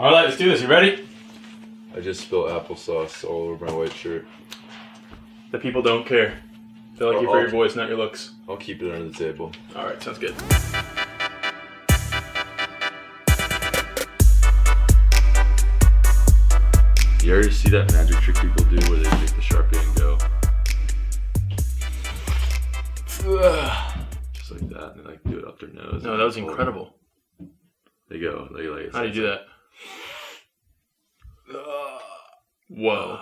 All right, let's do this. You ready? I just spilled applesauce all over my white shirt. The people don't care. They like you for your voice, not your looks. I'll keep it under the table. All right, sounds good. You ever see that magic trick people do where they take the sharpie and go just like that, and they like do it up their nose. No, that was incredible. They go, they like. How do you do that? Whoa.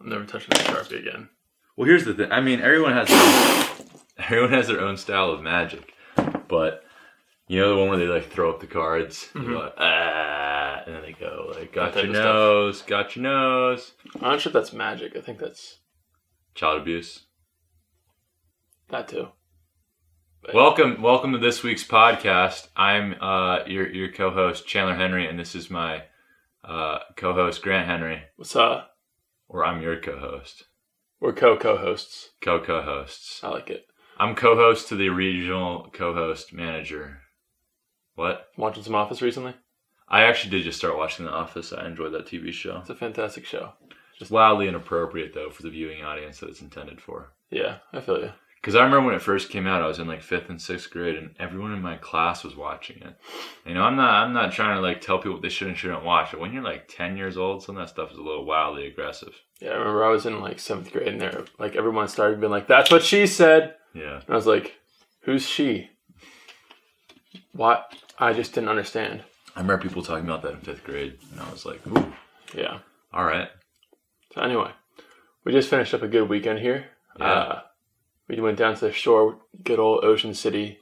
I'm never touching the Sharpie again. Well, here's the thing. I mean, everyone has their everyone has their own style of magic, but you know the one where they like throw up the cards, Mhm. They're like, ah, and then they go like, got your stuff. nose, got your nose. I'm not sure if that's magic. I think that's Child abuse. that too. But- Welcome, welcome to this week's podcast. I'm uh, your your co-host Chandler Henry, and this is my uh, co-host Grant Henry, What's up? or I'm your co-host, We're co-co-hosts. co-co-hosts. I like it. I'm co-host to the regional co-host manager. What? Watching some Office recently. I actually did just start watching The Office. I enjoyed that TV show. It's a fantastic show. Just wildly inappropriate though for the viewing audience that it's intended for. Yeah, I feel you. Because I remember when it first came out, I was in like fifth and sixth grade, and everyone in my class was watching it. You know, I'm not, I'm not trying to like tell people what they should and shouldn't watch. it. when you're like ten years old, some of that stuff is a little wildly aggressive. Yeah, I remember I was in like seventh grade, and there, like everyone started being like, "That's what she said," Yeah, and I was like, "Who's she?" What? I just didn't understand. I remember people talking about that in fifth grade, and I was like, Ooh, Yeah. all right, So anyway, we just finished up a good weekend here. Yeah. Uh, we went down to the shore, good old Ocean City,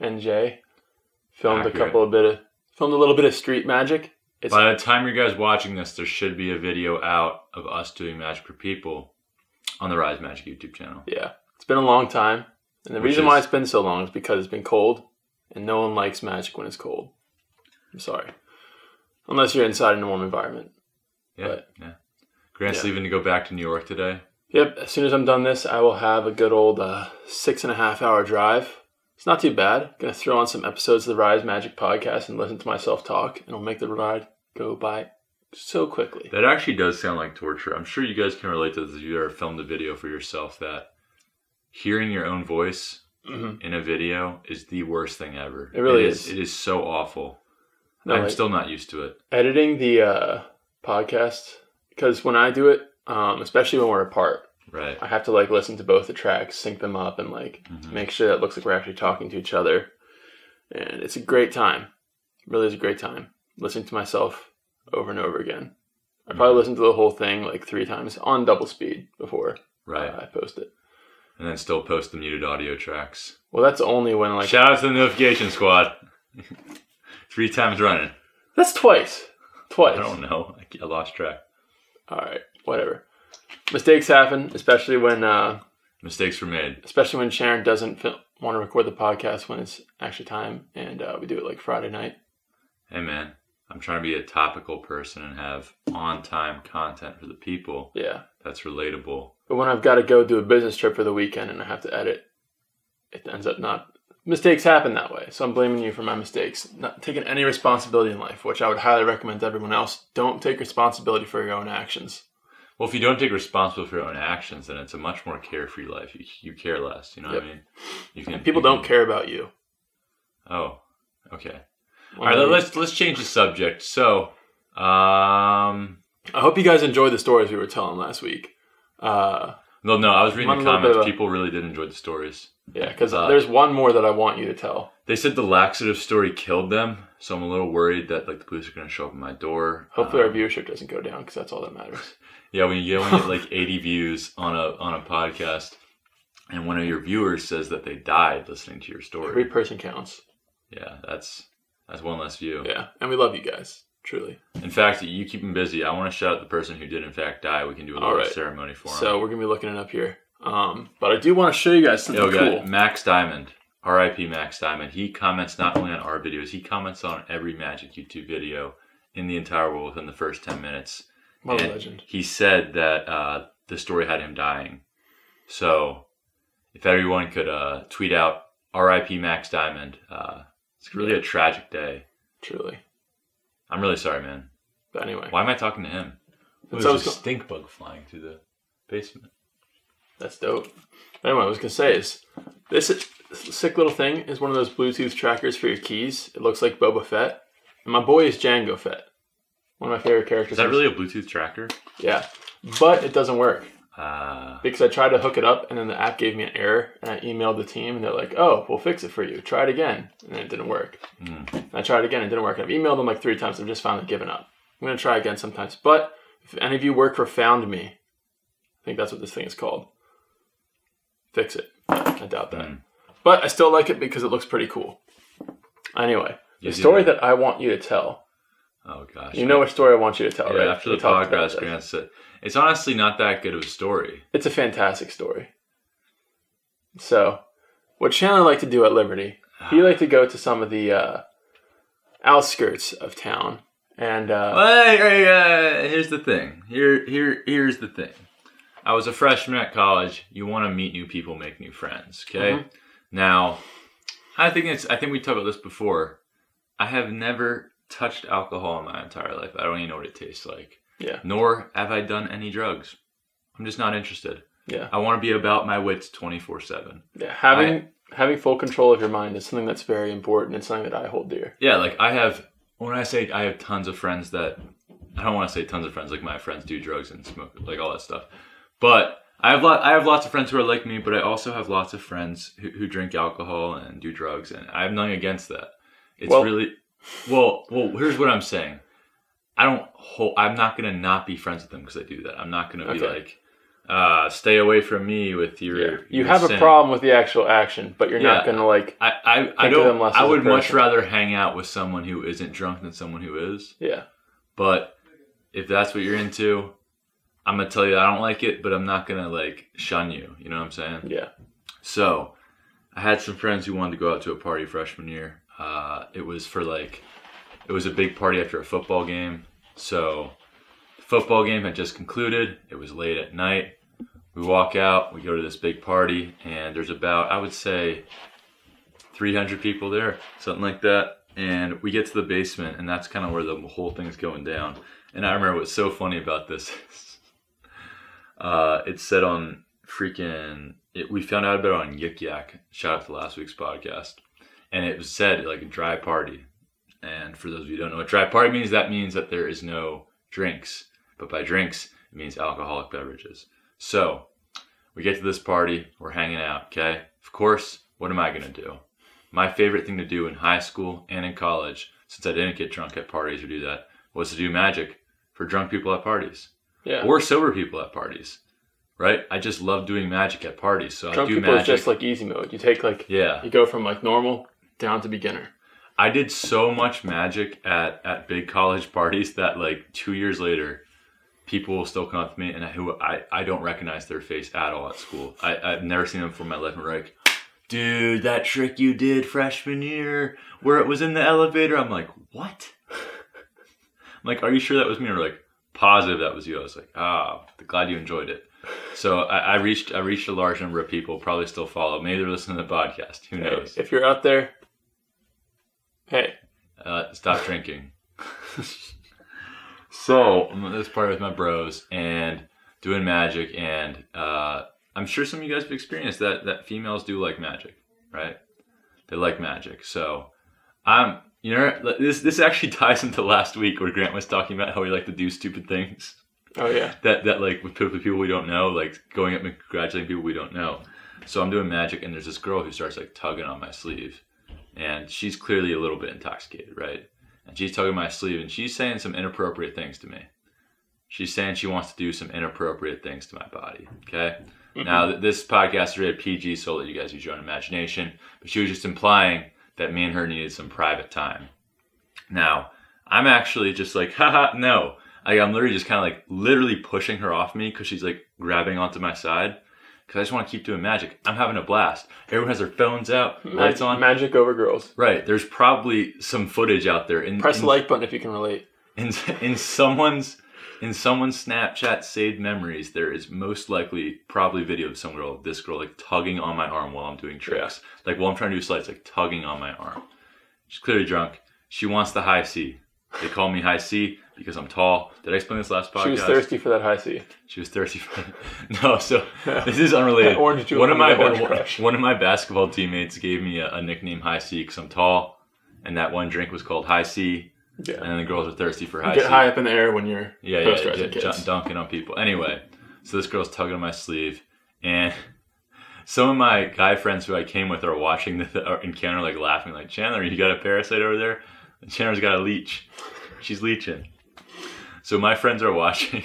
NJ. Filmed Accurate. a couple of bit of, filmed a little bit of street magic. It's By the time you guys watching this, there should be a video out of us doing magic for people on the Rise Magic YouTube channel. yeah, it's been a long time, and the Which reason why it's been so long is because it's been cold, and no one likes magic when it's cold. I'm sorry, unless you're inside in a warm environment. Yeah, But- yeah. Grant's Yeah. leaving to go back to New York today. Yep, as soon as I'm done this, I will have a good old uh, six and a half hour drive. It's not too bad. I'm Gonna throw on some episodes of the Rise Magic podcast and listen to myself talk, and it'll make the ride go by so quickly. That actually does sound like torture. I'm sure you guys can relate to this if you ever filmed a video for yourself that hearing your own voice hmm in a video is the worst thing ever. It really is. It is so awful. No, I'm like, still not used to it. editing the uh, podcast because when I do it, um, especially when we're apart, Right. I have to like listen to both the tracks, sync them up, and like Mhm. make sure that it looks like we're actually talking to each other. And it's a great time. It really is a great time listening to myself over and over again. I probably Mhm. listened to the whole thing like three times on double speed before Right. uh, I post it. and then still post the muted audio tracks. Well, that's only when like Shout out to the notification squad. Three times running. that's twice, twice. I don't know. I I lost track. All right, whatever. Mistakes happen, especially when uh, Mistakes were made. especially when Sharon doesn't fil- want to record the podcast when it's actually time, and uh, we do it like Friday night. Hey man, I'm trying to be a topical person and have on time content for the people Yeah, that's relatable. but when I've got to go do a business trip for the weekend and I have to edit, it ends up not. Mistakes happen that way, so I'm blaming you for my mistakes. Not taking any responsibility in life, which I would highly recommend to everyone else. Don't take responsibility for your own actions. Well, if you don't take responsibility for your own actions, then it's a much more carefree life. You, you care less. You know what I mean? You can, And people you can- don't care about you. Oh, okay. All When right, they- let's let's change the subject. So, um, I hope you guys enjoyed the stories we were telling last week. Uh, no, no, I was reading the on a little bit comments. of People really did enjoy the stories. yeah, because Uh, there's one more that I want you to tell. They said the laxative story killed them, so I'm a little worried that like the police are going to show up at my door. Hopefully, Um, our viewership doesn't go down because that's all that matters. Yeah, when you only get like 80 views on a on a podcast, and one of your viewers says that they died listening to your story. Every person counts. Yeah, that's that's one less view. Yeah, and we love you guys, truly. In fact, you keep them busy. I want to shout out the person who did in fact die. We can do a little right. ceremony for him. So we're gonna be looking it up here. Um, but I do want to show you guys something Yo, cool. Max Diamond, R.I.P. Max Diamond. He comments not only on our videos, he comments on every Magic YouTube video in the entire world within the first 10 minutes. What a legend. He said that uh, the story had him dying. So if everyone could uh, tweet out R.I.P. Max Diamond, uh, it's really a tragic day. Truly. I'm really sorry, man. But anyway, Why am I talking to him? There's a stink bug flying through the basement. that's dope. Anyway, I was gonna say is this is- sick little thing is one of those Bluetooth trackers for your keys. It looks like Boba Fett, and my boy is Jango Fett. One of my favorite characters. Is that really a Bluetooth tracker? Yeah, but it doesn't work Uh, because I tried to hook it up, and then the app gave me an error, and I emailed the team, and they're like, "Oh, we'll fix it for you. Try it again," and it didn't work. And I tried again, it didn't work. I've emailed them like three times. I've just finally given up. I'm gonna try again sometimes. But if any of you work for Found Me, I think that's what this thing is called. Fix it. I doubt that. Hmm. But I still like it because it looks pretty cool. Anyway, You the story that. that I want you to tell. Oh gosh. You know what story I want you to tell, Yeah, right? after We the podcast. Grant said it's honestly not that good of a story. It's a fantastic story. So, what Chandler liked to do at Liberty, he liked to go to some of the uh, outskirts of town, and uh, Well, hey, hey, uh, here's the thing. Here, here, here's the thing. I was a freshman at college. You want to meet new people, make new friends. Okay. Mhm. Now, I think it's. I think we talked about this before. I have never touched alcohol in my entire life. I don't even know what it tastes like. Yeah. Nor have I done any drugs. I'm just not interested. yeah, I want to be about my wits 24 seven. yeah, having having full control of your mind is something that's very important. It's something that I hold dear. Yeah, like I have. When I say I have tons of friends that I don't want to say tons of friends, like my friends do drugs and smoke, like all that stuff. But I have lot. I have lots of friends who are like me, but I also have lots of friends who, who drink alcohol and do drugs, and I have nothing against that. It's Well- really well. Well, here's what I'm saying. I don't. Hold, I'm not gonna not be friends with them because I do that. I'm not gonna be Okay. like, uh, stay away from me with your. Yeah, you your have a problem with the actual action, but you're not Yeah. gonna like, I I, I Think of don't. them less I as a would much person. rather hang out with someone who isn't drunk than someone who is. yeah, But if that's what you're into, I'm gonna tell you I don't like it, but I'm not gonna like shun you. You know what I'm saying? yeah, So I had some friends who wanted to go out to a party freshman year. Uh, it was for like, it was a big party after a football game. So the football game had just concluded. It was late at night. We walk out, we go to this big party, and there's about, I would say, 300 people there, something like that. And we get to the basement, and that's kind of where the whole thing's going down. And I remember what's so funny about this. uh, it said on freaking, it, we found out about it on Yik Yak. Shout out to last week's podcast. And it was said like a dry party. And for those of you who don't know what dry party means, that means that there is no drinks. But by drinks, it means alcoholic beverages. So we get to this party, we're hanging out, okay? Of course, what am I gonna do? My favorite thing to do in high school and in college, since I didn't get drunk at parties or do that, was to do magic for drunk people at parties yeah. or sober people at parties. Right? I just love doing magic at parties. So Drunk I do people magic. is just like easy mode. You take like, yeah. you go from like normal down to beginner. I did so much magic at, at big college parties that like two years later, people will still come up to me and I, who I, I don't recognize their face at all at school. I, I've never seen them from my life and like, dude, that trick you did freshman year where it was in the elevator. I'm like, what? I'm like, are you sure that was me? Or like, positive that was you. I was like, ah, glad you enjoyed it. So I, I reached I reached a large number of people. Probably still follow. Maybe they're listening to the podcast. Who knows? if you're out there, hey, Uh, stop drinking. so I'm at this party with my bros and doing magic, and uh, I'm sure some of you guys have experienced that that females do like magic, right? They like magic. So I'm, you know, this this actually ties into last week where Grant was talking about how we like to do stupid things oh yeah, that that like with people, people we don't know, like going up and congratulating people we don't know. So I'm doing magic, and there's this girl who starts like tugging on my sleeve, and she's clearly a little bit intoxicated, right? And she's tugging my sleeve, and she's saying some inappropriate things to me. She's saying she wants to do some inappropriate things to my body. Okay. Mm-hmm. Now this podcast is rated PG, so let you guys use your own imagination. But she was just implying that me and her needed some private time. Now I'm actually just like, haha, no. Like I'm literally just kind of like literally pushing her off me because she's like grabbing onto my side. Because I just want to keep doing magic. I'm having a blast. Everyone has their phones out, lights on. Magic over girls. Right. There's probably some footage out there in Press in, the like button if you can relate. in in someone's in someone's Snapchat saved memories. There is most likely probably video of some girl, this girl, like tugging on my arm while I'm doing tricks. Like while I'm trying to do sleights, like tugging on my arm. She's clearly drunk. She wants the high C. They call me high C because I'm tall. Did I explain this last podcast? She was thirsty for that high C. She was thirsty for No, so this is unrelated. Orange juice one of my my Orange Crush. one of my basketball teammates gave me a, a nickname High C because I'm tall, and that one drink was called Hi-C. Yeah. And then the girls are thirsty for high C Get C. high up in the air when you're Yeah, yeah, j- j- dunking on people. Anyway, so this girl's tugging on my sleeve, and some of my guy friends who I came with are watching the encounter, like laughing, like Chandler, you got a parasite over there. And Chandler's got a leech. She's leeching. So my friends are watching,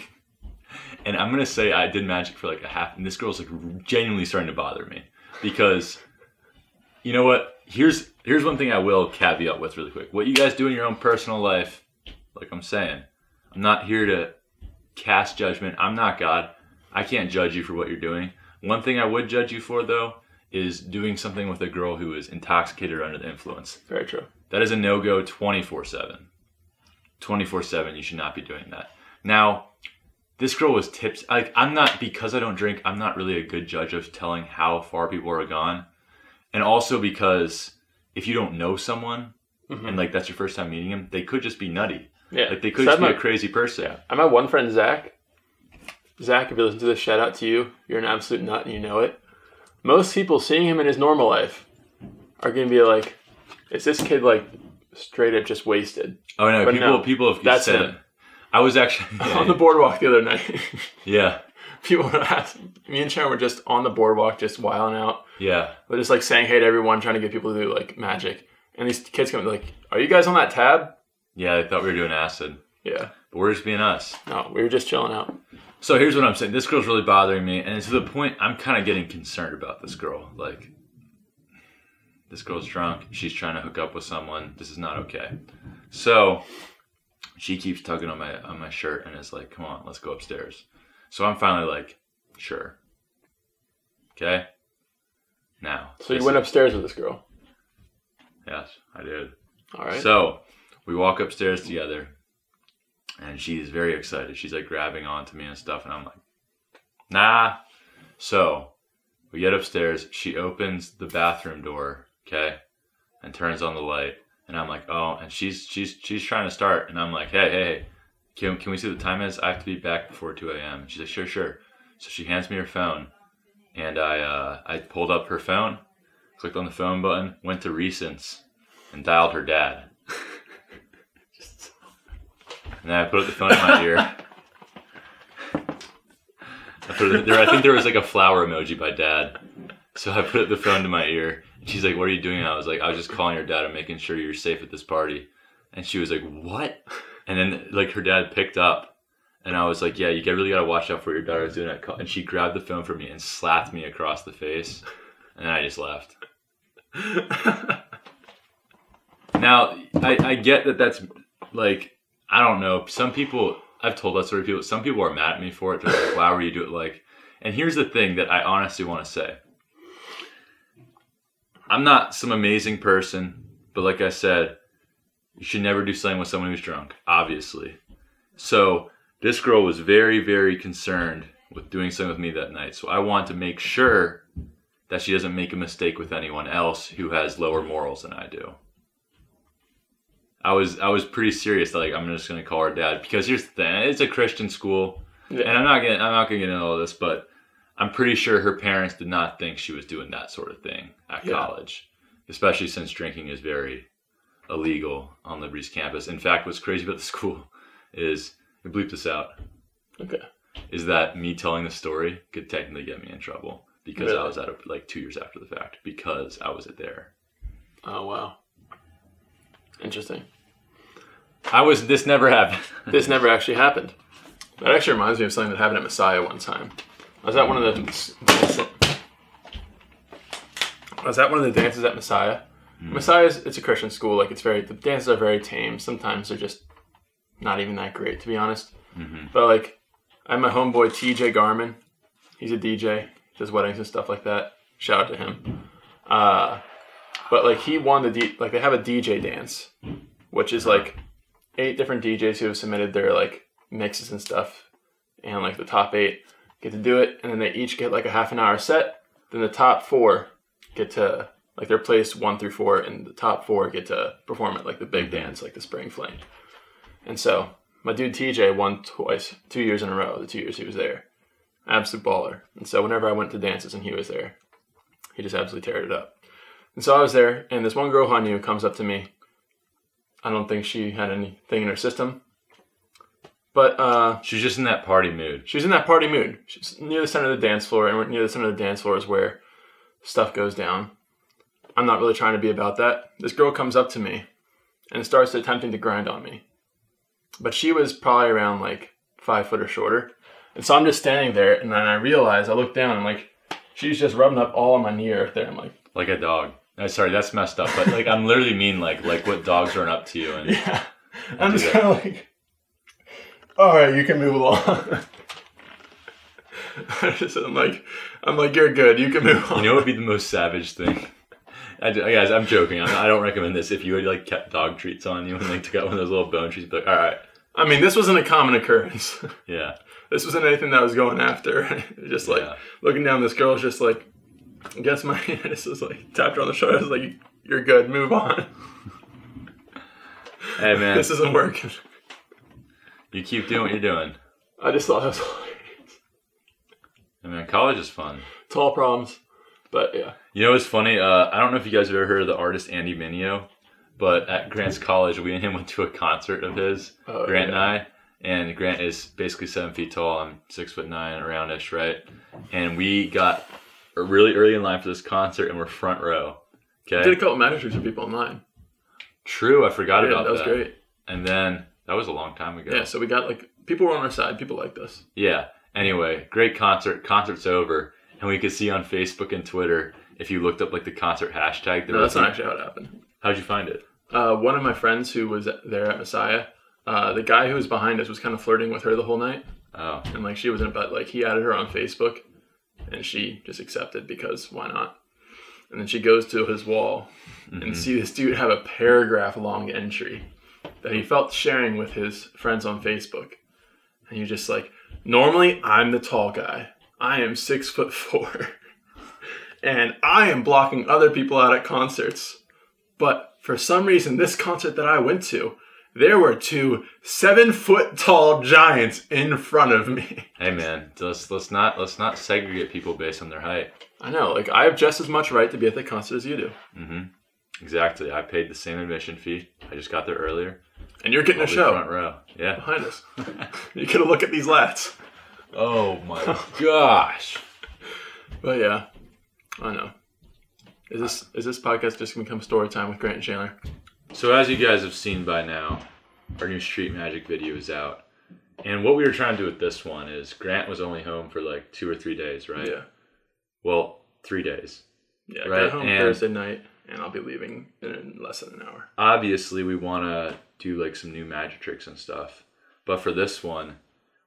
and I'm gonna say I did magic for like a half, and this girl's like genuinely starting to bother me because, you know what? Here's here's one thing I will caveat with really quick. What you guys do in your own personal life, like I'm saying, I'm not here to cast judgment. I'm not God. I can't judge you for what you're doing. One thing I would judge you for though is doing something with a girl who is intoxicated or under the influence. Very true. That is a no go 24 7. 24 7, you should not be doing that. Now, this girl was tips. Like, I'm not, because I don't drink, I'm not really a good judge of telling how far people are gone. And also because if you don't know someone Mhm. and like that's your first time meeting them, they could just be nutty. Yeah. Like, they could So just I be might- a crazy person. Yeah. I have one friend, Zach. Zach, if you listen to this, shout out to you. You're an absolute nut and you know it. Most people seeing him in his normal life are going to be like, is this kid like straight up just wasted? Oh no, But people no, people have that's said him. it. I was actually on the boardwalk the other night, yeah, people were asking, me and Sharon were just on the boardwalk, just wilding out. yeah. We're just like saying hey to everyone, trying to get people to do like magic. And these kids come like, are you guys on that tab? Yeah, they thought we were doing acid, Yeah. but we're just being us. No, we were just chilling out. So here's what I'm saying. This girl's really bothering me, and to the point I'm kind of getting concerned about this girl. Like, this girl's drunk. She's trying to hook up with someone. This is not okay. So she keeps tugging on my on my shirt and is like, "Come on, let's go upstairs." So I'm finally like, "Sure." Okay. Now. So you went upstairs with this girl. Yes, I did. All right. So we walk upstairs together, and she's very excited. She's like grabbing onto me and stuff, and I'm like, nah. So we get upstairs. She opens the bathroom door, okay, and turns on the light, and I'm like, oh, and she's she's she's trying to start, and I'm like, hey, hey, hey, can can we see what the time is? I have to be back before 2 a.m. And she's like, sure, sure. So she hands me her phone, and I uh, I pulled up her phone, clicked on the phone button, went to recents, and dialed her dad. And then I put the phone in my ear. I put it there. I think there was like a flower emoji by dad. So I put the phone to my ear. She's like, "What are you doing?" I was like, "I was just calling your dad and making sure you're safe at this party." And she was like, "What?" And then like her dad picked up, and I was like, "Yeah, you really gotta watch out for what your daughter's doing at." And she grabbed the phone from me and slapped me across the face, and I just left. Now, I, I get that that's like, I don't know. Some people, I've told that sort of people, some people are mad at me for it. They're like, why would you do it like? And here's the thing that I honestly want to say I'm not some amazing person, but like I said, you should never do something with someone who's drunk, obviously. So this girl was very, very concerned with doing something with me that night. So I want to make sure that she doesn't make a mistake with anyone else who has lower morals than I do. I was I was pretty serious. Like I'm just gonna call her dad because here's the thing: it's a Christian school, Yeah. and I'm not gonna I'm not gonna get into all this, but I'm pretty sure her parents did not think she was doing that sort of thing at Yeah. college, especially since drinking is very illegal on Liberty's campus. In fact, what's crazy about the school is I bleep this out Okay. is that me telling the story could technically get me in trouble because I was at it like two years after the fact because I was at there. Oh wow. Interesting. I was. This never happened. This never actually happened. That actually reminds me of something that happened at Messiah one time. Was at one of the. Was at one of the dances at Messiah. Messiah's it's a Christian school. Like it's very the dances are very tame. Sometimes they're just not even that great to be honest. Mhm. But like I'm my homeboy TJ Garmin. He's a DJ, does weddings and stuff like that. Shout out to him. Uh, but like he won the D, like they have a DJ dance, which is like eight different DJs who have submitted their like mixes and stuff, and like the top eight get to do it, and then they each get like a half an hour set. Then the top four get to Like they're placed one through four, and the top four get to perform at like the big mm-hmm. dance, like the Spring Fling. And so my dude TJ won twice, two years in a row. The two years he was there, absolute baller. And so whenever I went to dances and he was there, he just absolutely teared it up. And so I was there, and this one girl who I knew comes up to me. I don't think she had anything in her system, but uh, She's just in that party mood. she's in that party mood. She's near the center of the dance floor, and near the center of the dance floor is where stuff goes down. I'm not really trying to be about that. This girl comes up to me and starts attempting to grind on me. But she was probably around like five foot or shorter. And so I'm just standing there, and then I realize, I look down, and like, she's just rubbing up all on my knee right there. I'm like, Like a dog. No, sorry, that's messed up. But like, I'm literally mean like like what dogs run up to you and yeah. I'm just kind of like, all right, you can move along. I just, I'm like, I'm like, you're good. You can move on. you know what would be the most savage thing? I, do- guys, I'm joking. I'm, I don't recommend this. If you had like kept dog treats on you and like took out one of those little bone treats, be like, all right, I mean, this wasn't a common occurrence. yeah, this wasn't anything that I was going after. just like Yeah. looking down, this girl's just like, against my hand. This was like tapped her on the shoulder. I was like, you're good. Move on. hey man, This isn't working. You keep doing what you're doing. I just thought that was hilarious. I mean, college is fun. Tall problems, but yeah. You know what's funny? Uh, I don't know if you guys have ever heard of the artist Andy Mineo, but at Grant's college, we and him went to a concert of his, Oh, Grant and. I. And Grant is basically seven feet tall. I'm six foot nine, around aroundish, right? And we got really early in line for this concert, and we're front row. Okay. I Did a couple tricks for people online. true. I forgot Yeah, about that was that. Was great. And then that was a long time ago. Yeah, so we got like people were on our side. People liked us. Yeah. Anyway, great concert. Concert's over, and we could see on Facebook and Twitter if you looked up like the concert hashtag. There No, was that's not actually how it happened. How'd you find it? Uh, one of my friends who was there at Messiah, uh, the guy who was behind us was kind of flirting with her the whole night, Oh, and like she wasn't, but like he added her on Facebook, and she just accepted because why not? And then she goes to his wall and see this dude have a paragraph long entry that he felt sharing with his friends on Facebook, and you're just like, normally I'm the tall guy, I am six foot four, and I am blocking other people out at concerts. But for some reason, this concert that I went to, there were two seven foot tall giants in front of me. hey man, let's let's not let's not segregate people based on their height. I know, like I have just as much right to be at the concert as you do, Mm-hmm. Exactly. I paid the same admission fee. I just got there earlier. And you're getting a show front row. Yeah. behind us. you get a look at these lats. Oh my gosh. But yeah, I know. Is this is this podcast just gonna become story time with Grant and Chandler? So as you guys have seen by now, our new Street Magic video is out. And what we were trying to do with this one is Grant was only home for like two or three days, right? Yeah, Well, three days. yeah. Right, got home and- Thursday night, and I'll be leaving in less than an hour. obviously we want to do like some new magic tricks and stuff but for this one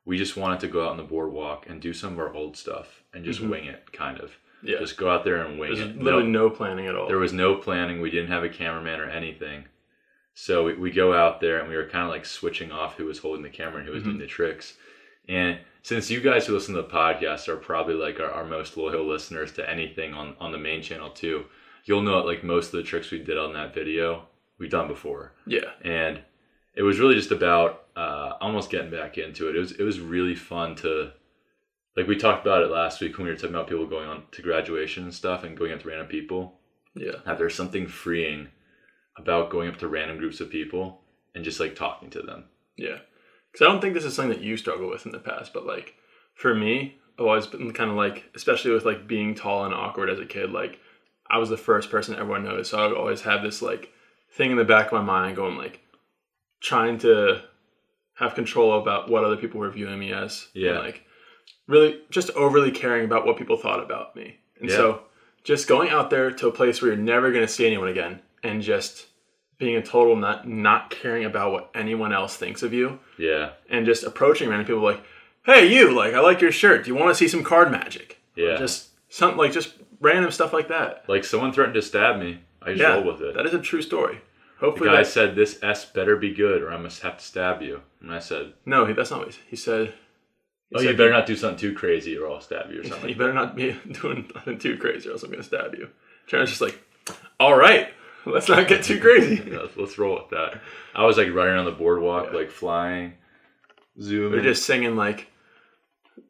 we just wanted to go out on the boardwalk and do some of our old stuff and just wing it kind of Mm-hmm. Yeah, just go out there and wing there's it literally No- no planning at all. there was no planning we didn't have a cameraman or anything so we, we go out there and we were kind of like switching off who was holding the camera and who was Mm-hmm. doing the tricks and since you guys who listen to the podcast are probably like our, our most loyal listeners to anything on, on the main channel too you'll know like most of the tricks we did on that video we've done before yeah, and it was really just about uh, almost getting back into it. It was it was really fun to like we talked about it last week when we were talking about people going on to graduation and stuff and going up to random people. yeah, That there's something freeing about going up to random groups of people and just like talking to them. yeah. Because I don't think this is something that you struggle with in the past, but like for me, I've always been kind of like, especially with like being tall and awkward as a kid. Like I was the first person everyone noticed, so I would always have this like thing in the back of my mind going like trying to have control about what other people were viewing me as. and, Yeah. like really just overly caring about what people thought about me. And Yeah. so just going out there to a place where you're never going to see anyone again and just being a total not not caring about what anyone else thinks of you Yeah, and just approaching random people like, "Hey, you! Like, I like your shirt. Do you want to see some card magic?" yeah. Just something like just random stuff like that. like someone threatened to stab me. I just Yeah, rolled with it. that is a true story. Hopefully, the guy that, said this S better be good or I must have to stab you. And I said, no, he, that's not what he, he said. He Oh, you better not do something too crazy or I'll stab you or something. You better not be doing nothing too crazy, or else I'm gonna stab you. Chandler's just like, All right, let's not get too crazy. Yeah, let's, let's roll with that. I was like running on the boardwalk, Yeah. like flying, zooming. They're just singing like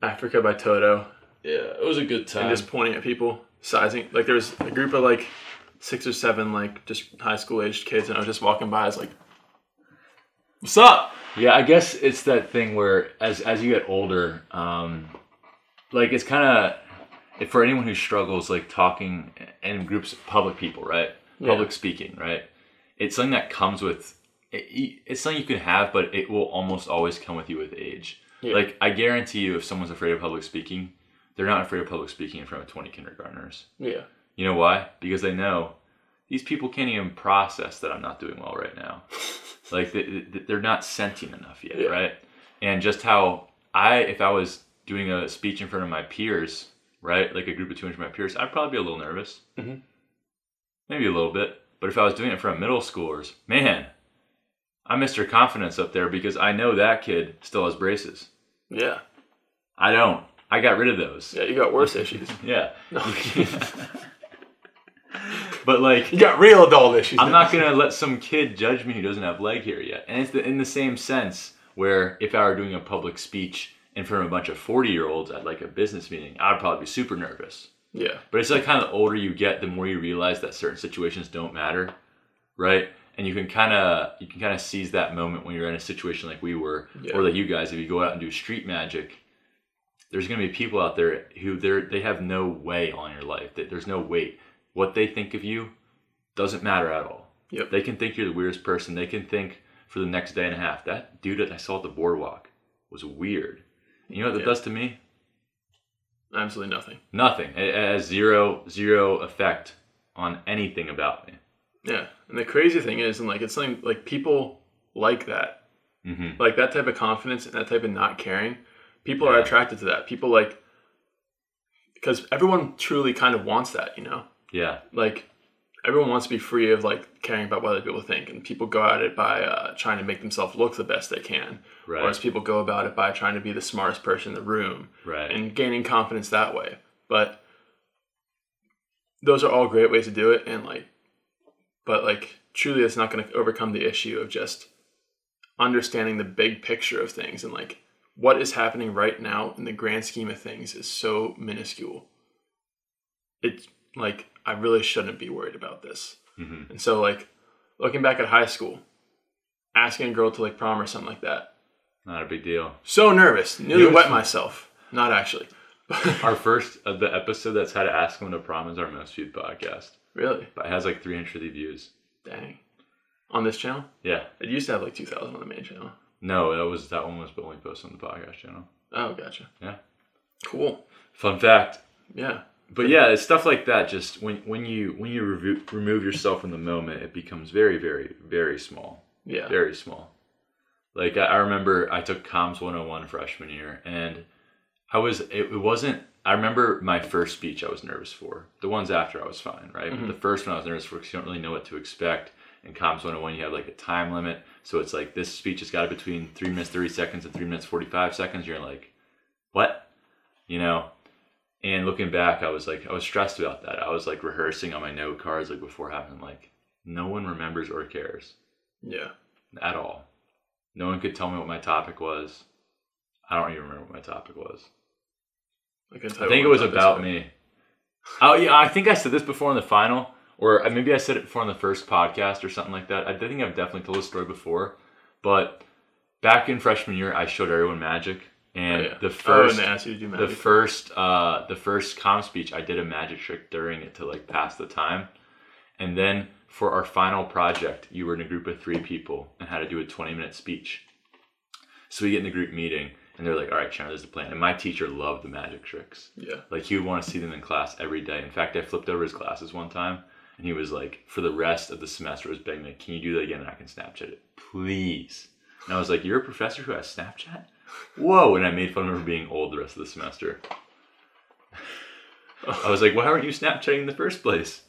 Africa by Toto yeah, it was a good time. and just pointing at people, sizing. Like there was a group of like six or seven like just high school aged kids, and I was just walking by. I was like, "What's up?" Yeah, I guess it's that thing where as as you get older, um, like it's kind of for anyone who struggles like talking in groups, public people, right? Yeah. Public speaking, right? It's something that comes with. It, it's something you can have, but it will almost always come with you with age. Yeah. Like I guarantee you, if someone's afraid of public speaking, they're not afraid of public speaking in front of twenty kindergartners. Yeah, You know why? Because they know these people can't even process that I'm not doing well right now. like they, they- they're not sentient enough yet, Yeah. right? And just how I, if I was doing a speech in front of my peers, right, like a group of 200 of my peers, I'd probably be a little nervous, Mhm. maybe a little bit. But if I was doing it in front of middle schoolers, man, I'm Mr. Confidence up there because I know that kid still has braces. yeah, I don't. I got rid of those. yeah. You got worse issues. Yeah. But like you got real adult issues. I'm not gonna let some kid judge me who doesn't have leg hair yet. And it's the, in the same sense where if I were doing a public speech in front of a bunch of 40 year olds at like a business meeting, I'd probably be super nervous. Yeah, But it's like kind of the older you get, the more you realize that certain situations don't matter, right? And you can kind of you can kind of seize that moment when you're in a situation like we were, Yeah. or like you guys. If you go out and do street magic, there's gonna be people out there who they're they have no way on your life. That There's no weight. What they think of you doesn't matter at all. Yep. They can think you're the weirdest person. They can think for the next day and a half that dude that I saw at the boardwalk was weird. And you know what that Yeah. does to me? absolutely nothing. Nothing. It, has zero zero effect on anything about me. Yeah, and the crazy thing is, and like it's something like people like that, hmm like that type of confidence and that type of not caring. People are attracted to that. People like because everyone truly kind of wants that, you know. Yeah. Like everyone wants to be free of like caring about what other people think, and people go at it by uh, trying to make themselves look the best they can, Right. whereas people go about it by trying to be the smartest person in the room right. and gaining confidence that way. But those are all great ways to do it, and like, but like truly, it's not going to overcome the issue of just understanding the big picture of things and like what is happening right now in the grand scheme of things is so minuscule. It's like I really shouldn't be worried about this. hmm And so like looking back at high school, asking a girl to like prom or something like that, Not a big deal. so nervous, nearly wet myself. Not actually. Our first of the episode that's how to ask him to prom is our most viewed podcast, really? but it has like 350 views. Dang. On this channel? Yeah. It used to have like 2,000 on the main channel. No, that was that one was the only posted on the podcast channel. Oh, gotcha. Yeah. Cool. Fun fact. Yeah. But yeah, it's stuff like that. Just when when you when you remove yourself from the moment, it becomes very very very small. Yeah. very small. Like I, I remember I took comms 101 freshman year and I was it, it wasn't I remember my first speech I was nervous for. The ones after I was fine, right? But mm-hmm. the first one I was nervous for because you don't really know what to expect. In comms 101 you have like a time limit. So it's like this speech has got to be between 3 minutes 30 seconds and 3 minutes 45 seconds. You're like, "What?" You know? And looking back, I was like I was stressed about that. I was like rehearsing on my note cards like before having like no one remembers or cares Yeah. at all. No one could tell me what my topic was. I don't even remember what my topic was. I, I think it was about me. Oh yeah, I think I said this before in the final, or uh, maybe I said it before on the first podcast or something like that. I think I've definitely told this story before, but back in freshman year, I showed everyone magic, Oh, and yeah. the oh, first and they asked you to do the first uh the first com speech i did a magic trick during it to like pass the time and then for our final project you were in a group of three people and had to do a 20 minute speech so we get in the group meeting and they're like all right Chandler, there's the plan and my teacher loved the magic tricks yeah. like he would want to see them in class every day in fact i flipped over his glasses one time and he was like for the rest of the semester was begging me can you do that again and i can snapchat it please and i was like you're a professor who has snapchat whoa and i made fun of him for being old the rest of the semester i was like why aren't you snapchatting in the first place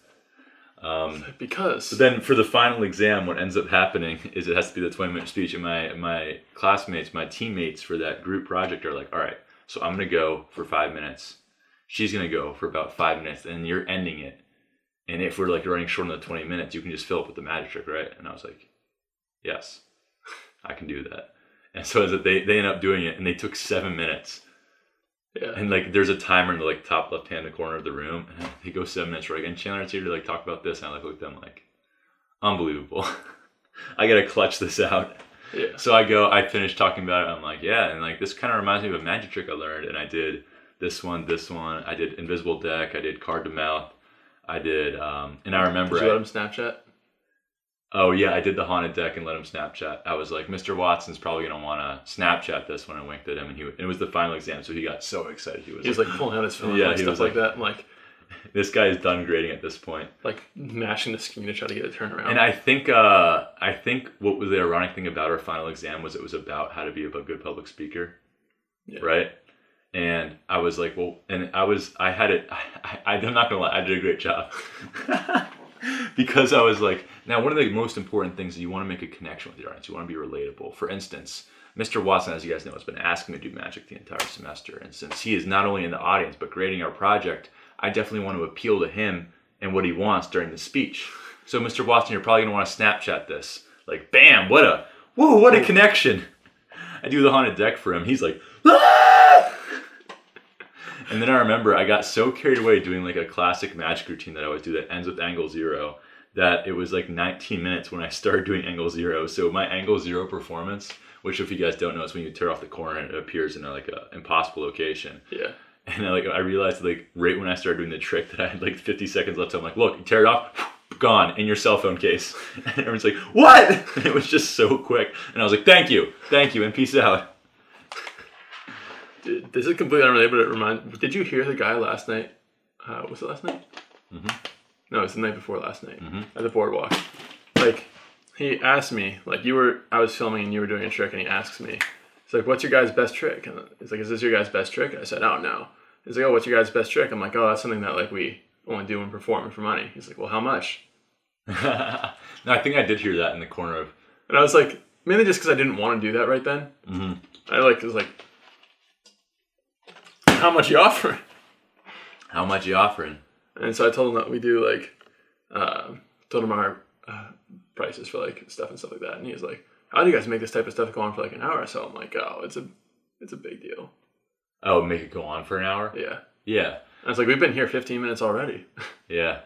um, Because. but then for the final exam, what ends up happening is it has to be the 20 minute speech. And my, my classmates, my teammates for that group project are like, all right, so I'm going to go for five minutes. She's going to go for about five minutes. And you're ending it And if we're like running short on the 20 minutes, you can just fill up with the magic trick, right? And I was like, yes, I can do that. And so as they they end up doing it, and they took seven minutes. Yeah. And like, there's a timer in the like top left hand corner of the room, and they go seven minutes right. And Chandler's here to like talk about this, and I like look at them like, unbelievable. I gotta clutch this out. yeah. So I go, I finish talking about it. I'm like, yeah, and like this kind of reminds me of a magic trick I learned, and I did this one, this one. I did invisible deck. I did card to mouth. I did, um, and I remember. Did you I- let him Snapchat? oh yeah, I did the haunted deck and let him Snapchat. I was like, Mr. Watson's probably gonna want to Snapchat this when I winked at him, and he it was the final exam, so he got so excited. He was, He was like pulling out his phone Yeah, and stuff like, like- that, and like this guy is done grading at this point. like mashing the screen to try to get a turnaround. And I think uh, I think what was the ironic thing about our final exam was it was about how to be a good public speaker, Yeah. right? And I was like, well, and I was I had it. I, I, I'm not gonna lie, I did a great job because I was like, now one of the most important things is you want to make a connection with your audience. You want to be relatable. For instance. Mr. Watson, as you guys know, has been asking me to do magic the entire semester. And since he is not only in the audience but grading our project, I definitely want to appeal to him and what he wants during the speech. So, Mr. Watson, you're probably going to want to Snapchat this. Like, bam, what a, whoa, what a connection. I do the haunted deck for him. He's like, "Ah!" And then I remember I got so carried away doing like a classic magic routine that I always do that ends with angle zero that it was like 19 minutes when I started doing angle zero. So my angle zero performance, which if you guys don't know, is when you tear off the corner and it appears in a, like a impossible location. yeah. And I, like I realized like right when I started doing the trick that I had like 50 seconds left. So I'm like, look, you tear it off, gone in your cell phone case. And everyone's like, what? And it was just so quick. And I was like, thank you, thank you, and peace out. Dude, this is completely unrelated, but it reminds. Did you hear the guy last night? Uh, was it last night? Mhm. No, it was the night before last night Mhm. at the boardwalk. Like, he asked me, like, you were, I was filming and you were doing a trick, and he asks me, he's like, "What's your guy's best trick?" And he's like, "Is this your guy's best trick?" I said, "Oh no." He's like, "Oh, what's your guy's best trick?" I'm like, "Oh, that's something that like we only do when performing for money." He's like, "Well, how much?" no, I think I did hear that in the corner of. And I was like, mainly just because I didn't want to do that right then. Mhm. I like was like, "How much you offering?" How much you offering? And so I told him that we do like, uh, told him our uh, prices for like stuff and stuff like that. And he was like, "How do you guys make this type of stuff go on for like an hour?" So I'm like, "Oh, it's a, it's a big deal." Oh, make it go on for an hour? Yeah. Yeah, I was like, "We've been here 15 minutes already." yeah.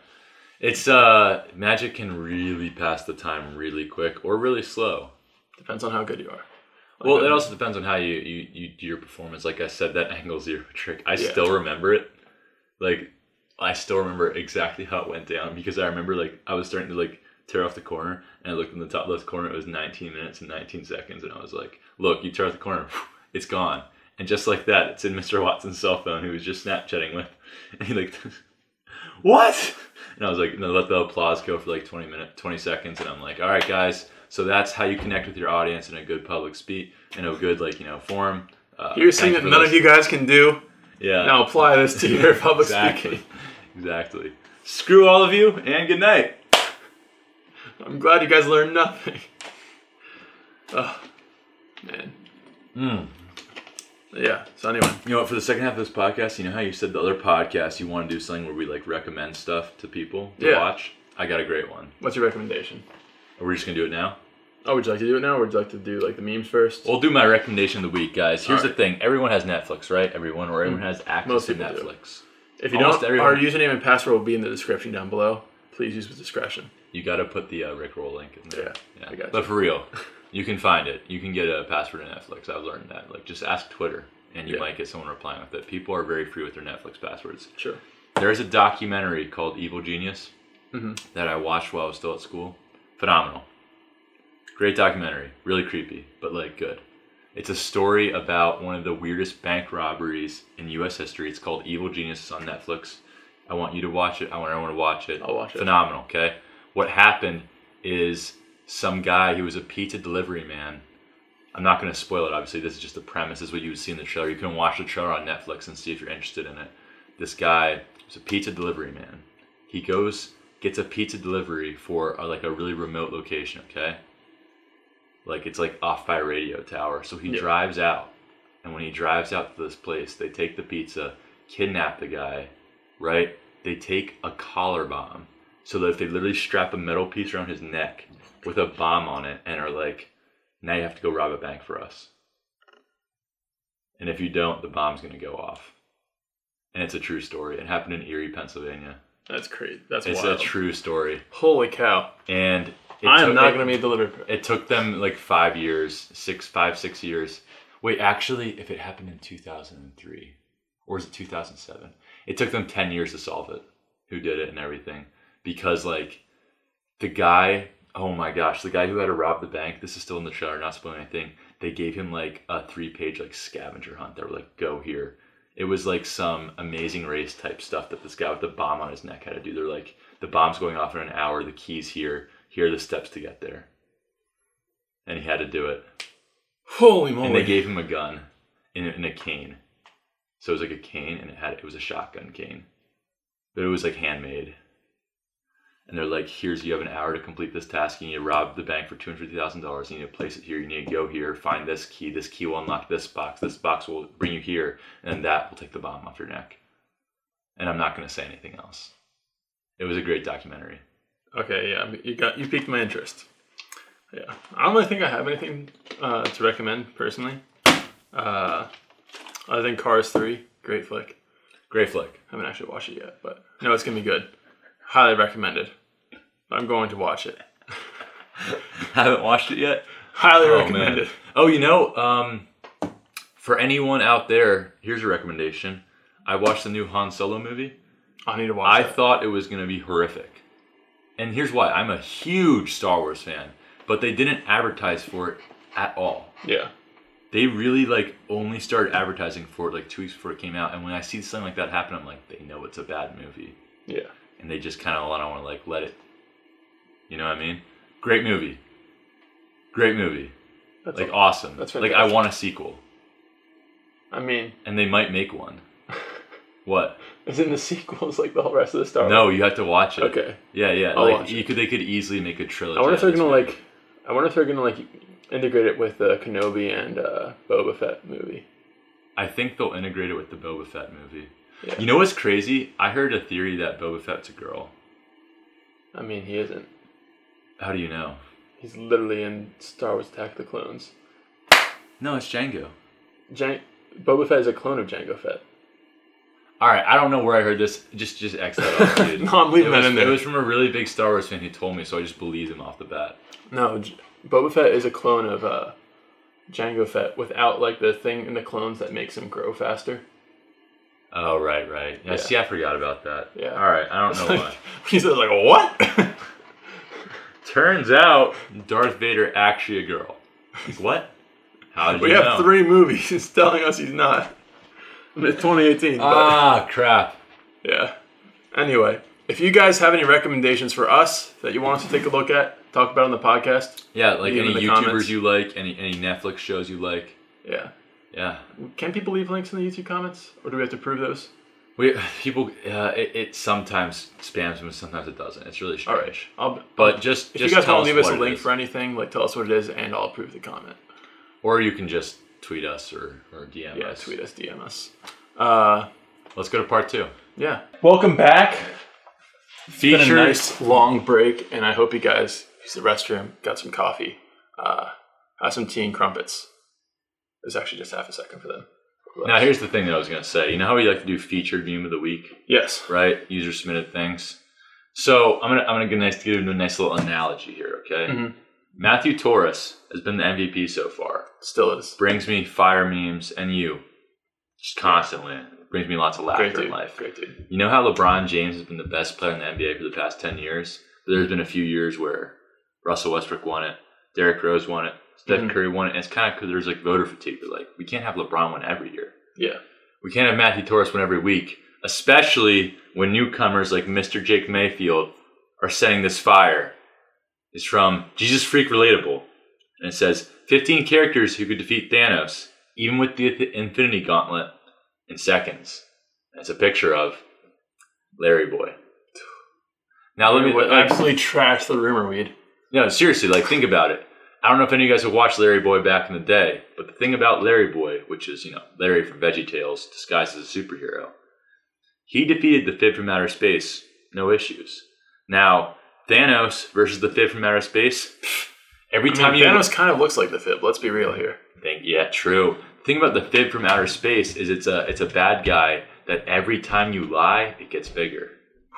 It's uh, magic can really pass the time really quick or really slow. Depends on how good you are. Well, it also depends on how you, you, you do your performance. Like I said, that angle zero trick, I Yeah. still remember it. Like, I still remember exactly how it went down because I remember like I was starting to like tear off the corner and I looked in the top left corner. It was 19 minutes and 19 seconds, and I was like, "Look, you tear off the corner, it's gone." And just like that, it's in Mr. Watson's cell phone, who was just Snapchatting with, and he like, "What?" And I was like, "No, let the applause go for like 20 minutes, 20 seconds," and I'm like, "All right, guys." So that's how you connect with your audience in a good public speech, in a good like you know forum. Uh, Here's something thank that none of you guys can do. Yeah. Now apply this to your public exactly. speaking. Exactly. Screw all of you and good night. I'm glad you guys learned nothing. Oh, man. Mm. Yeah. So anyway, You know what? For the second half of this podcast, you know how you said the other podcast you want to do something where we like recommend stuff to people to Yeah. watch. I got a great one. what's your recommendation? Are we just gonna do it now? Oh, would you like to do it now, or would you like to do like the memes first? We'll do my recommendation of the week, guys. Here's the thing: everyone has Netflix, right? Everyone, or everyone has access Most to people do. Netflix. If you Almost don't, everyone- our username and password will be in the description down below. Please use with discretion. You got to put the uh, Rickroll link in there. Yeah, I got But for real, you can find it. You can get a password to Netflix. I've learned that. Like, just ask Twitter, and you Yeah. might get someone replying with it. People are very free with their Netflix passwords. Sure. There's a documentary called Evil Genius Mhm. that I watched while I was still at school. Phenomenal. Great documentary. Really creepy, but like good. It's a story about one of the weirdest bank robberies in U.S. history. It's called Evil Genius. On Netflix. I want you to watch it. I want everyone to watch it. I'll watch it. Phenomenal. Okay. What happened is some guy who was a pizza delivery man. I'm not going to spoil it. Obviously, this is just the premise. This is what you would see in the trailer. You can watch the trailer on Netflix and see if you're interested in it. This guy is a pizza delivery man. He goes, gets a pizza delivery for a, like a really remote location. Okay. Like it's like off by a radio tower. So he Yeah. drives out, and when he drives out to this place, they take the pizza, kidnap the guy, right? They take a collar bomb so that if they literally strap a metal piece around his neck with a bomb on it and are like, now you have to go rob a bank for us. And if you don't, the bomb's going to go off. And it's a true story. It happened in Erie, Pennsylvania. That's crazy. That's It's wild. a true story. Holy cow! And it I am not going to be delivered. It took them like five years, six, five, six years. Wait, actually, if it happened in 2003, or was it 2007? It took them 10 years to solve it. Who did it and everything? Because, like, the guy, oh my gosh, the guy who had to rob the bank, this is still in the trailer, not spoiling anything. They gave him like a three page, like, scavenger hunt. They were like, go here. It was like some amazing race type stuff that this guy with the bomb on his neck had to do. They're like, the bomb's going off in an hour, the key's here, here are the steps to get there. And he had to do it. Holy moly. And they gave him a gun in a, a cane. So it was like a cane and it had it was a shotgun cane. But it was like handmade. And they're like, here's you have an hour to complete this task. You need to rob the bank for two hundred fifty thousand dollars. You need to place it here. You need to go here, find this key. This key will unlock this box. This box will bring you here, and that will take the bomb off your neck. And I'm not going to say anything else. It was a great documentary. Okay, yeah, you got you piqued my interest. Yeah, I don't really think I have anything uh, to recommend personally. Uh, other than Cars Three, great flick. Great flick. I haven't actually watched it yet, but no, it's gonna be good. Highly recommended. I'm going to watch it. Haven't watched it yet. Highly Oh, recommended. man. Oh, you know, um, for anyone out there, here's a recommendation. I watched the new Han Solo movie. I need to watch I it. thought it was going to be horrific. And here's why I'm a huge Star Wars fan, but they didn't advertise for it at all. yeah, They really like only started advertising for it like two weeks before it came out. And when I see something like that happen, I'm like, they know it's a bad movie. yeah. And they just kind of want to like let it. You know what I mean? Great movie. Great movie. That's Like awesome. That's like I want a sequel. I mean, and they might make one. What? is in the sequels like the whole rest of the Star Wars? No, you have to watch it. Okay. Yeah, yeah. I'll like watch you could, they could easily make a trilogy. I wonder if they're gonna this like. I wonder if they're gonna like integrate it with the Kenobi and uh, Boba Fett movie. movie. I think they'll integrate it with the Boba Fett movie. Yeah. You know what's crazy? I heard a theory that Boba Fett's a girl. I mean, he isn't. How do you know? He's literally in Star Wars: Attack the Clones. No, it's Jango. Jan- Boba Fett is a clone of Jango Fett. All right, I don't know where I heard this. Just, just X that off, dude. No, I'm leaving it that was, in there. It was from a really big Star Wars fan who told me, so I just believed him off the bat. No, J- Boba Fett is a clone of uh, Jango Fett without like the thing in the clones that makes him grow faster. Oh, right, right. Yeah, Yeah. see, I forgot about that. Yeah. All right, I don't know why. he says like what? Turns out Darth Vader actually a girl. Like, what? How did we have know? three movies telling us he's not. It's 2018. but- Ah, crap. Yeah. Anyway, if you guys have any recommendations for us that you want us to take a look at, talk about on the podcast, Yeah, like any YouTubers comments. you like, any any Netflix shows you like. yeah. Yeah, Can people leave links in the YouTube comments, or do we have to prove those? we people. Uh, it, it sometimes spams them, sometimes it doesn't. It's really strange. right. I'll, But just if just you guys tell want to leave us a link for anything, like tell us what it is, and I'll approve the comment. or you can just tweet us or or DM Yeah, us. tweet us, DM us. Uh, Let's go to part two. yeah. Welcome back. It's been a nice long break, and I hope you guys used the restroom, got some coffee, uh, have some tea and crumpets. There's actually just half a second for them. Now here's the thing that I was gonna say. You know how we like to do featured meme of the week, Yes. right? User submitted things. So I'm gonna I'm gonna give a nice give you a nice little analogy here. Okay. Mhm. Matthew Torres has been the MVP so far. Still is. brings me fire memes and you just constantly brings me lots of laughter Great dude. in life. Great dude. You know how LeBron James has been the best player in the NBA for the past 10 years? There's been a few years where Russell Westbrook won it, Derrick Rose won it, Steph Mhm. Curry won it, and it's kind of because there's like voter fatigue. They're like, we can't have LeBron win every year. Yeah. We can't have Matthew Torres win every week, especially when newcomers like Mr. Jake Mayfield are setting this fire. It's from Jesus Freak Relatable. And it says 15 characters who could defeat Thanos, even with the Infinity Gauntlet, in seconds. And it's a picture of Larry Boy. Now let me Would absolutely trash the rumor weed. no, seriously, like think about it. I don't know if any of you guys have watched Larry Boy back in the day, but the thing about Larry Boy, which is, you know, Larry from VeggieTales disguised as a superhero, he defeated the Fib from Outer Space, no issues. Now, Thanos versus the Fib from outer space. Every I mean, time you Thanos kind of looks like the Fib. Let's be real here. think, yeah, true. The thing about the Fib from outer space is it's a it's a bad guy that every time you lie, it gets bigger.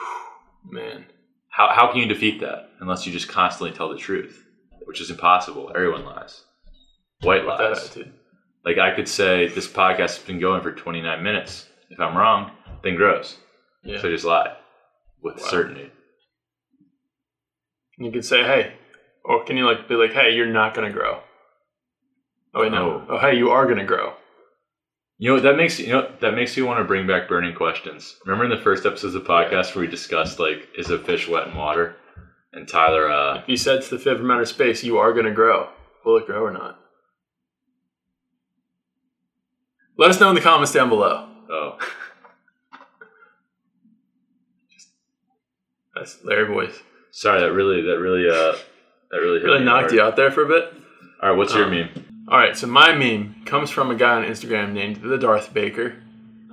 Man, How how can you defeat that unless you just constantly tell the truth, which is impossible. Everyone lies. White lies. Like I could say this podcast has been going for 29 minutes. If I'm wrong, then gross. Yeah. So just lie with Wow. certainty. You can say, hey, or can you like be like, hey, you're not gonna grow. Oh wait, no. Oh. Oh, hey, you are gonna grow. You know that makes you know that makes you want to bring back burning questions. Remember in the first episodes of the podcast where we discussed like is a fish wet in water, and Tyler, uh, If you said to the Fib from outer space, you are gonna grow. Will it grow or not? Let us know in the comments down below. oh, That's Larry Boys. Sorry that really that really uh that really hit Really knocked hard. you out there for a bit. All right, what's your Um, meme? All right, so my meme comes from a guy on Instagram named the Darth Baker.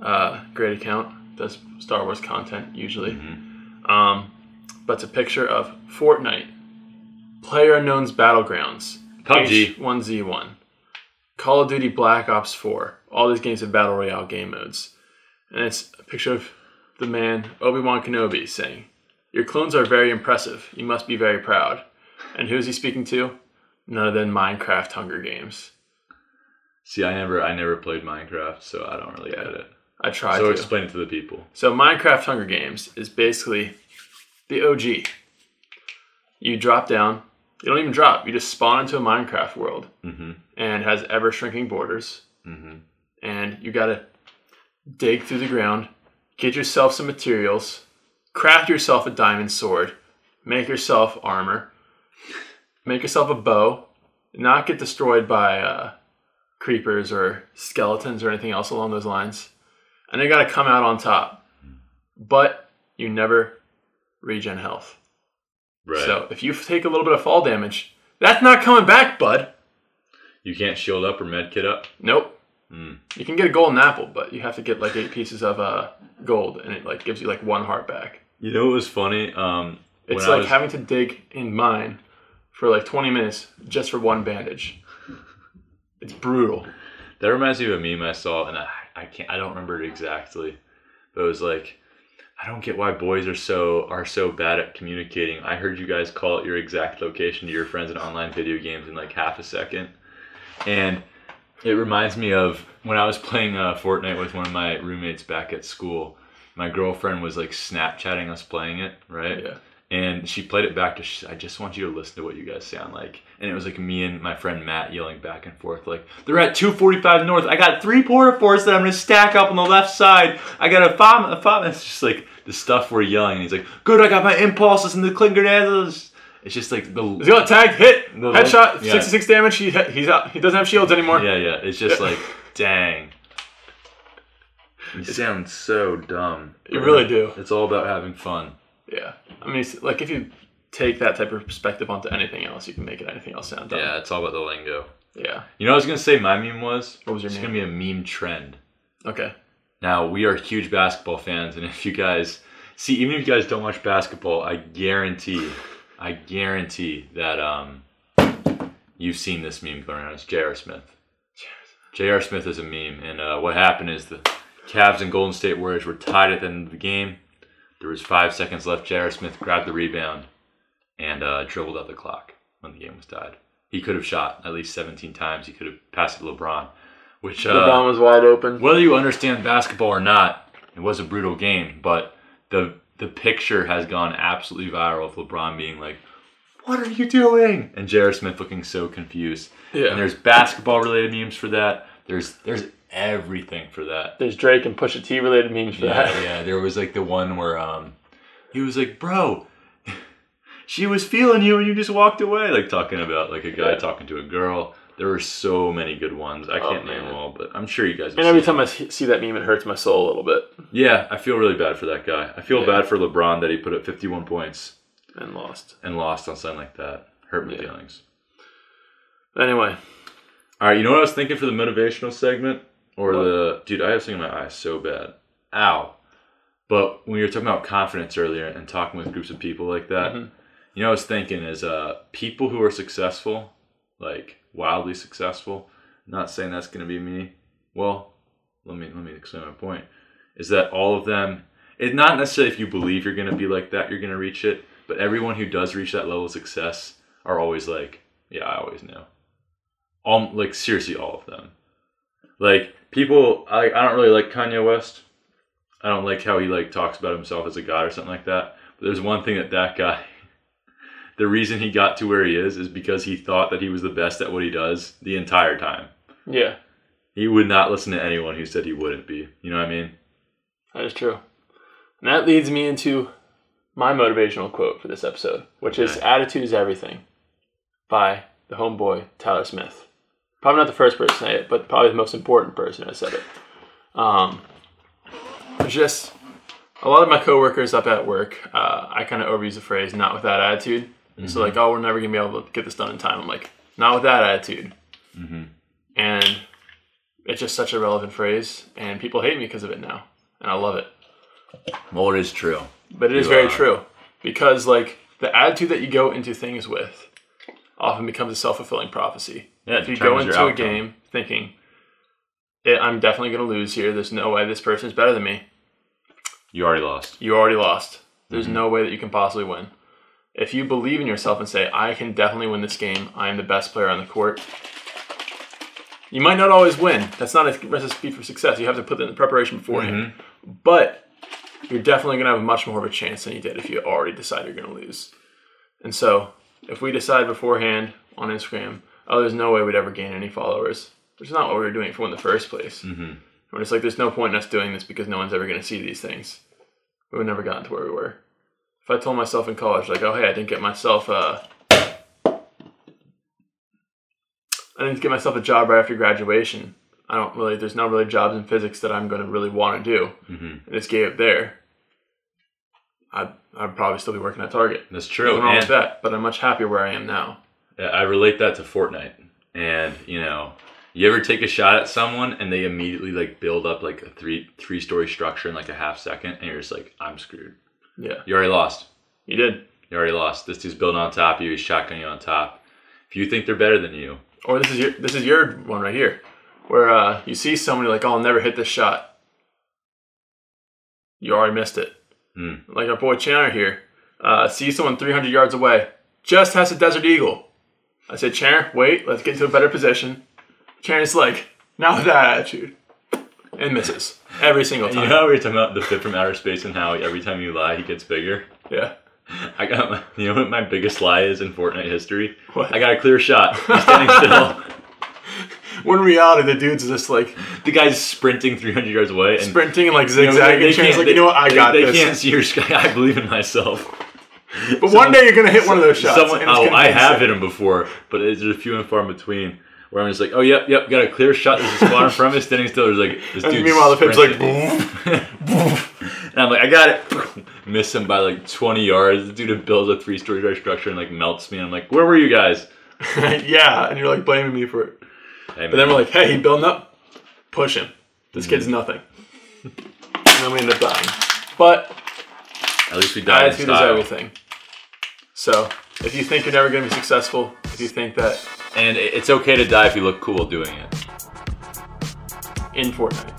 Uh, great account, does Star Wars content usually. Mhm. Um, but it's a picture of Fortnite, Player Unknown's Battlegrounds, PUBG. H1Z1, Call of Duty Black Ops 4. All these games have battle royale game modes, and it's a picture of the man Obi Wan Kenobi saying, "Your clones are very impressive. You must be very proud." And who is he speaking to? None other than Minecraft Hunger Games. See, I never I never played Minecraft, so I don't really Yeah. get it. I tried So to. explain it to the people. So Minecraft Hunger Games is basically the OG. You drop down. You don't even drop. You just spawn into a Minecraft world, Mm-hmm. and has ever shrinking borders. Mm-hmm. And you gotta dig through the ground, get yourself some materials, craft yourself a diamond sword, make yourself armor, make yourself a bow, not get destroyed by uh, creepers or skeletons or anything else along those lines. And you gotta come out on top. But you never regen health. Right. So if you take a little bit of fall damage, that's not coming back, bud. you can't shield up or med kit up. Nope. Mm. You can get a golden apple, but you have to get like eight pieces of uh, gold, and it like gives you like one heart back. You know what was funny? Um, It's like was- having to dig in mine for like 20 minutes just for one bandage. It's brutal. That reminds me of a meme I saw, and I, I can't, I don't remember it exactly, but it was like, I don't get why boys are so are so bad at communicating. I heard you guys call it your exact location to your friends in online video games in like half a second, and it reminds me of when I was playing uh, Fortnite with one of my roommates back at school. My girlfriend was like Snapchatting us playing it, right? Yeah. and she played it back to sh- i just want you to listen to what you guys sound like and it was like me and my friend matt yelling back and forth like they're at 245 north i got three porta forts that i'm gonna stack up on the left side i got a farm a farm it's just like the stuff we're yelling and he's like good i got my impulses and the cling grenades it's just like He's the got tagged, hit, The- headshot, yeah. 66 damage. He he's out. He doesn't have shields anymore. yeah yeah it's just like dang you sound so dumb You really do. it's all about having fun Yeah. I mean, like if you take that type of perspective onto anything else, you can make it anything else sound dumb. yeah it's all about the lingo Yeah. you know what i was gonna say my meme was What was your it's gonna be a meme trend Okay. Now we are huge basketball fans, and if you guys see, even if you guys don't watch basketball, I guarantee, I guarantee that um, you've seen this meme going around. It's J.R. Smith. J.R. Smith is a meme, and uh, what happened is the Cavs and Golden State Warriors were tied at the end of the game. There was five seconds left. J.R. Smith grabbed the rebound and uh, dribbled out the clock when the game was tied. He could have shot at least 17 times. He could have passed it to LeBron, which uh, LeBron was wide open. whether you understand basketball or not, it was a brutal game. But the the picture has gone absolutely viral of LeBron being like, "What are you doing?" and J.R. Smith looking so confused. Yeah. And there's basketball related memes for that. There's there's everything for that. There's Drake and Pusha T related memes for Yeah, that. yeah. There was like the one where um he was like, "Bro." She was feeling you and you just walked away, like talking about like a guy Yeah. talking to a girl. There were so many good ones. I Oh, can't name them all, but I'm sure you guys. have And every time I see that meme, it hurts my soul a little bit. Yeah, I feel really bad for that guy. I feel Yeah. bad for LeBron that he put up 51 points And lost. and lost on something like that. Hurt my feelings. Anyway, All right, you know what I was thinking for the motivational segment? Or What? the. Dude, I have something in my eye so bad. Ow. But when you were talking about confidence earlier and talking with groups of people like that, Mhm. you know, I was thinking is uh, people who are successful, like wildly successful. Not saying that's going to be me. Well, let me let me explain my point. Is that all of them? It's not necessarily if you believe you're going to be like that, you're going to reach it. But everyone who does reach that level of success are always like, yeah, I always knew. All like seriously, all of them. Like people, I I don't really like Kanye West. I don't like how he like talks about himself as a god or something like that. But there's one thing that that guy, the reason he got to where he is, is because he thought that he was the best at what he does the entire time. Yeah, He would not listen to anyone who said he wouldn't be. You know what I mean? that is true. And that leads me into my motivational quote for this episode, which is "Attitude is everything," by the homeboy Tyler Smith. Probably not the first person to say it, but probably the most important person to said it. Um, just a lot of my coworkers up at work. Uh, I kind of overuse the phrase "not with that attitude." So like, oh, we're never gonna be able to get this done in time. I'm like, not with that attitude. Mm-hmm. and it's just such a relevant phrase, and people hate me because of it now, and I love it. Well, it is true. But it is You very are. true because like the attitude that you go into things with often becomes a self fulfilling prophecy. Yeah, if you go into a game thinking, "Eh, "I'm definitely going to lose here. There's no way this person is better than me," You already lost. you already lost. There's Mm-hmm. no way that you can possibly win. If you believe in yourself and say, "I can definitely win this game. I am the best player on the court." You might not always win. That's not a recipe for success. You have to put in the preparation beforehand. Mm-hmm. But you're definitely going to have much more of a chance than you did if you already decide you're going to lose. And so, if we decide beforehand on Instagram, oh, there's no way we'd ever gain any followers, which is not what we were doing for in the first place. Mm-hmm. When it's like, there's no point in us doing this because no one's ever going to see these things. We would never gotten to where we were. If I told myself in college, like, oh, hey, I didn't get myself a. I didn't get myself a job right after graduation. I don't really, there's no really jobs in physics that I'm going to really want to do. Mm-hmm. And just gave it there. I'd, I'd probably still be working at Target. That's true. Nothing wrong with that, but I'm much happier where I am now. I relate that to Fortnite. And you know, you ever take a shot at someone and they immediately like build up like a three three story structure in like a half second, and you're just like, I'm screwed. Yeah, You already lost. you did. You already lost. This dude's building on top of you. He's shotgunning you on top. If you think they're better than you, Or this is your this is your one right here, where uh, you see somebody like, oh, I'll never hit this shot. You already missed it. Hmm. Like our boy Chandler here, uh, sees someone 300 yards away, just has a Desert Eagle. I said, Chandler, wait, let's get into a better position. Chandler's like, now with that attitude, and misses every single time. you know how we were talking about the Fib from outer space and how every time you lie, he gets bigger. Yeah. I got my, you know what my biggest lie is in Fortnite history? What? I got a clear shot. He's standing still. When in reality, the dude's just like The guy's sprinting 300 yards away and sprinting and like you know, zigzagging. Chandler's can't- like, you know what, I they- got they, this. can't see your sky. I believe in myself. But one day you're gonna hit one of those shots. Someone, oh, I have hit him before, but there's a few and far in between where I'm just like, oh, yep, yep, got a clear shot. There's a squad in front of me standing still. There's like this And dude. meanwhile, the pip's like, boom boom, and I'm like, I got it. Miss him by like 20 yards. The dude builds a three story structure and like melts me. And I'm like, where were you guys? yeah, and you're like blaming me for it. Hey, But then we're like, hey, he building up, push him. This kid's mm-hmm. nothing. and then we end up dying. But at least we died in attitude is everything. So if you think you're never going to be successful, if you think that. And it's okay to die if you look cool doing it. In Fortnite.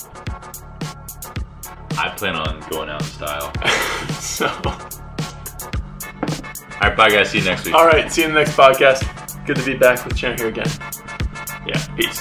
I plan on going out in style. so. All right, bye guys. See you next week. All right, see you in the next podcast. Good to be back with Chan here again. Yeah, peace.